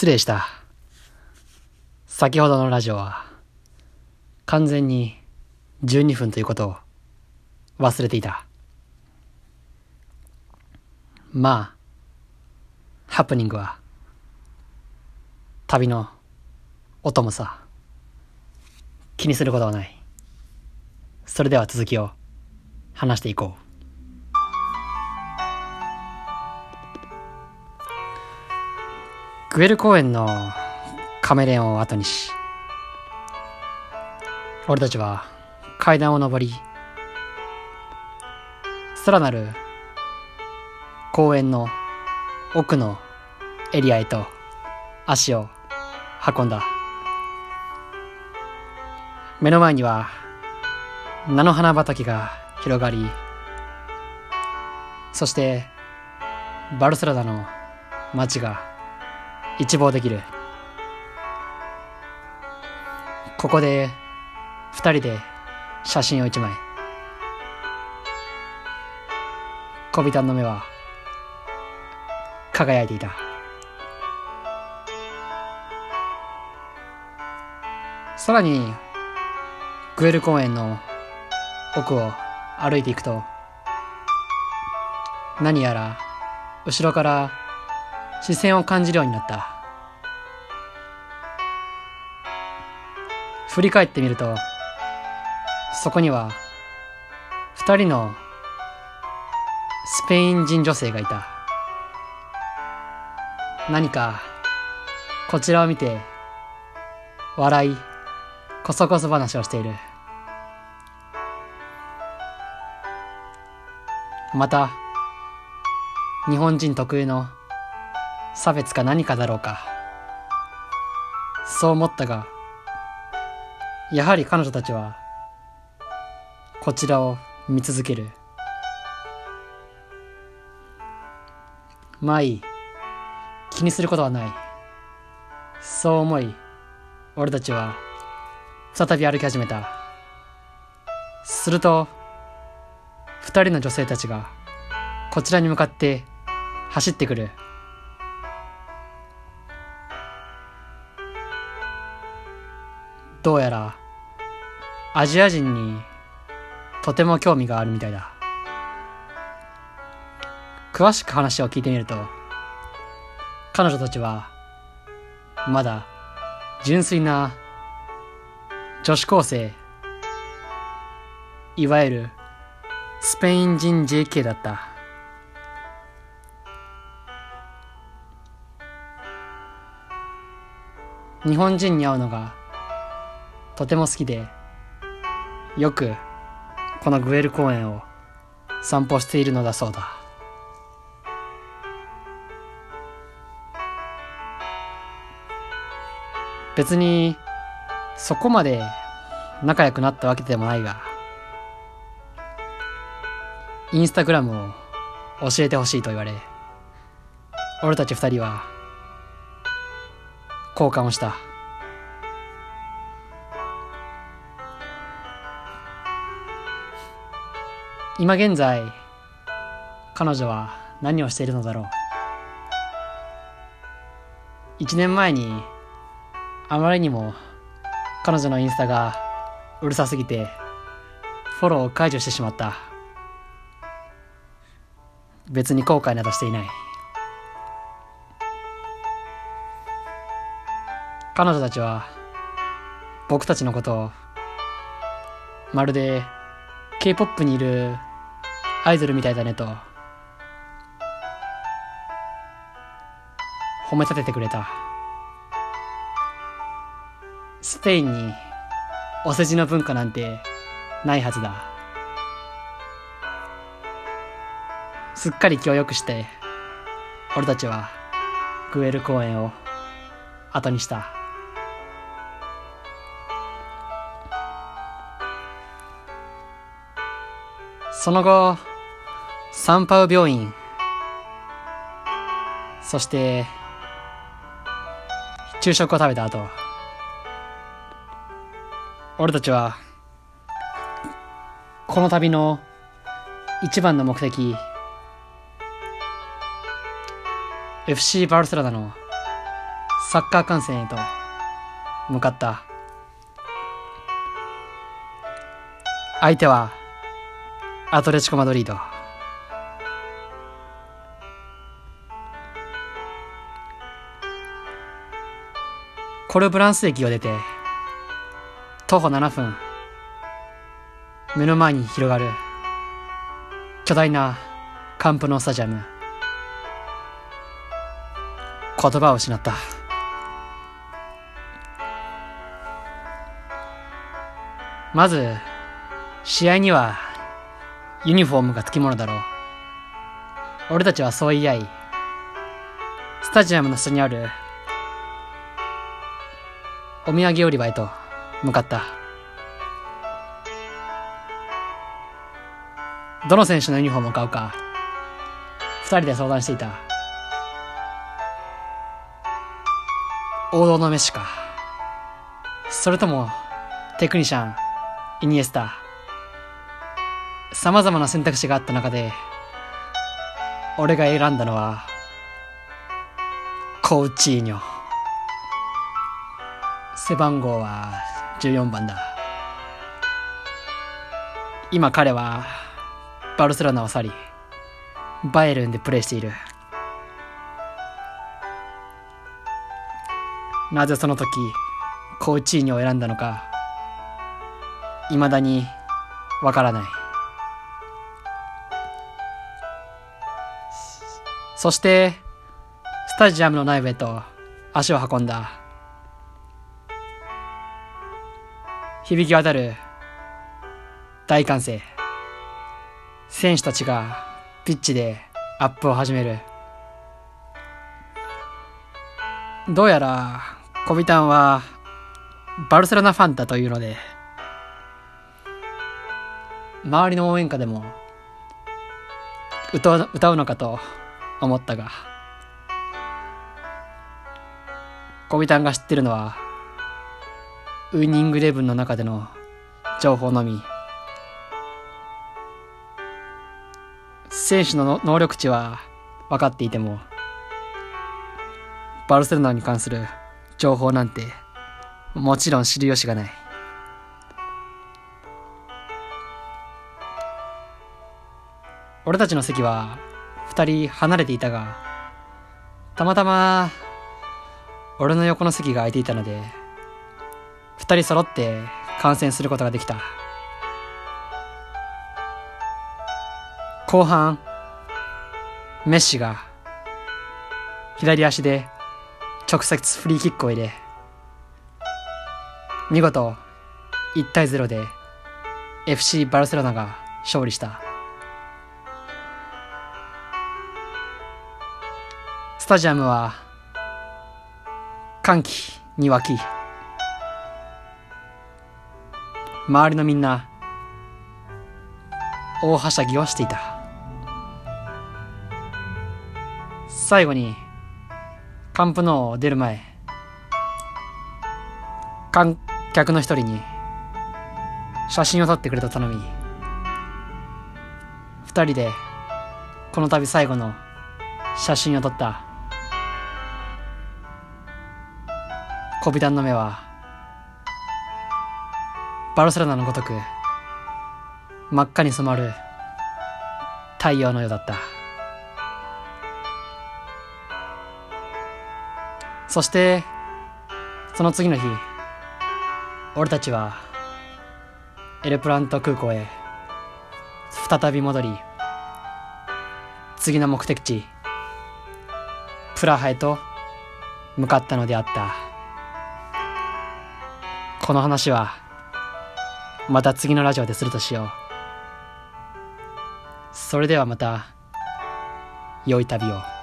失礼した。先ほどのラジオは、完全に12分ということを忘れていた。まあ、ハプニングは、旅のお供さ。気にすることはない。それでは続きを話していこう。グエル公園のカメレオンを後にし、俺たちは階段を上り、さらなる公園の奥のエリアへと足を運んだ。目の前には菜の花畑が広がり、そしてバルセロナの街が一望できる。ここで二人で写真を一枚。小ビタンの目は輝いていた。さらにグエル公園の奥を歩いていくと何やら後ろから視線を感じるようになった。振り返ってみるとそこには二人のスペイン人女性がいた。何かこちらを見て笑いこそこそ話をしている。また日本人特有の差別か何かだろうか。そう思ったがやはり彼女たちはこちらを見続ける。まあいい。気にすることはない。そう思い俺たちは再び歩き始めた。すると二人の女性たちがこちらに向かって走ってくる。どうやらアジア人にとても興味があるみたいだ。詳しく話を聞いてみると彼女たちはまだ純粋な女子高生いわゆるスペイン人 JK だった。日本人に会うのがとても好きでよくこのグエル公園を散歩しているのだそうだ。別にそこまで仲良くなったわけでもないがインスタグラムを教えてほしいと言われ俺たち二人は交換をした。今現在彼女は何をしているのだろう。一年前にあまりにも彼女のインスタがうるさすぎてフォローを解除してしまった。別に後悔などしていない。彼女たちは僕たちのことをまるで K-POP にいるアイドルみたいだねと。褒め立ててくれた。スペインにお世辞の文化なんてないはずだ。すっかり気を良くして俺たちはグエル公園を後にした。その後サンパウ病院。そして昼食を食べた後。俺たちはこの旅の一番の目的 FC バルセロナのサッカー観戦へと向かった。相手はアトレチコ・マドリード。コルブランス駅を出て徒歩7分。目の前に広がる。巨大なカンプノースタジアム。言葉を失った。まず試合にはユニフォームがつきものだろう。俺たちはそう言い合いスタジアムの下にあるお土産売り場へと向かった。どの選手のユニフォームを買うか。二人で相談していた。王道のメッシか。それともテクニシャンイニエスタ。様々な選択肢があった中で俺が選んだのはコーチーニョ。背番号は14番だ。今彼はバルセロナを去りバイエルンでプレーしている。なぜその時コーチーニを選んだのか未だにわからない。そしてスタジアムの内部へと足を運んだ響き渡る。大歓声。選手たちがピッチでアップを始める。どうやらコビタンはバルセロナファンタというので周りの応援歌でも歌う歌うのかと思ったがコビタンが知ってるのはウイニングイレブンの中での情報のみ。選手の能力値は分かっていてもバルセロナに関する情報なんてもちろん知る由がない。俺たちの席は二人離れていたがたまたま俺の横の席が空いていたので二人揃って観戦することができた。後半メッシが左足で直接フリーキックを入れ見事1対0で FC バルセロナが勝利した。スタジアムは歓喜に沸き周りのみんな大はしゃぎをしていた。最後にカンプノーを出る前観客の一人に写真を撮ってくれと頼み二人でこの度最後の写真を撮った。小ビタンの目はバルセロナのごとく真っ赤に染まる太陽のようだった。そしてその次の日俺たちはエルプラント空港へ再び戻り次の目的地プラハへと向かったのであった。この話はまた次のラジオでするとしようそれではまた良い旅を。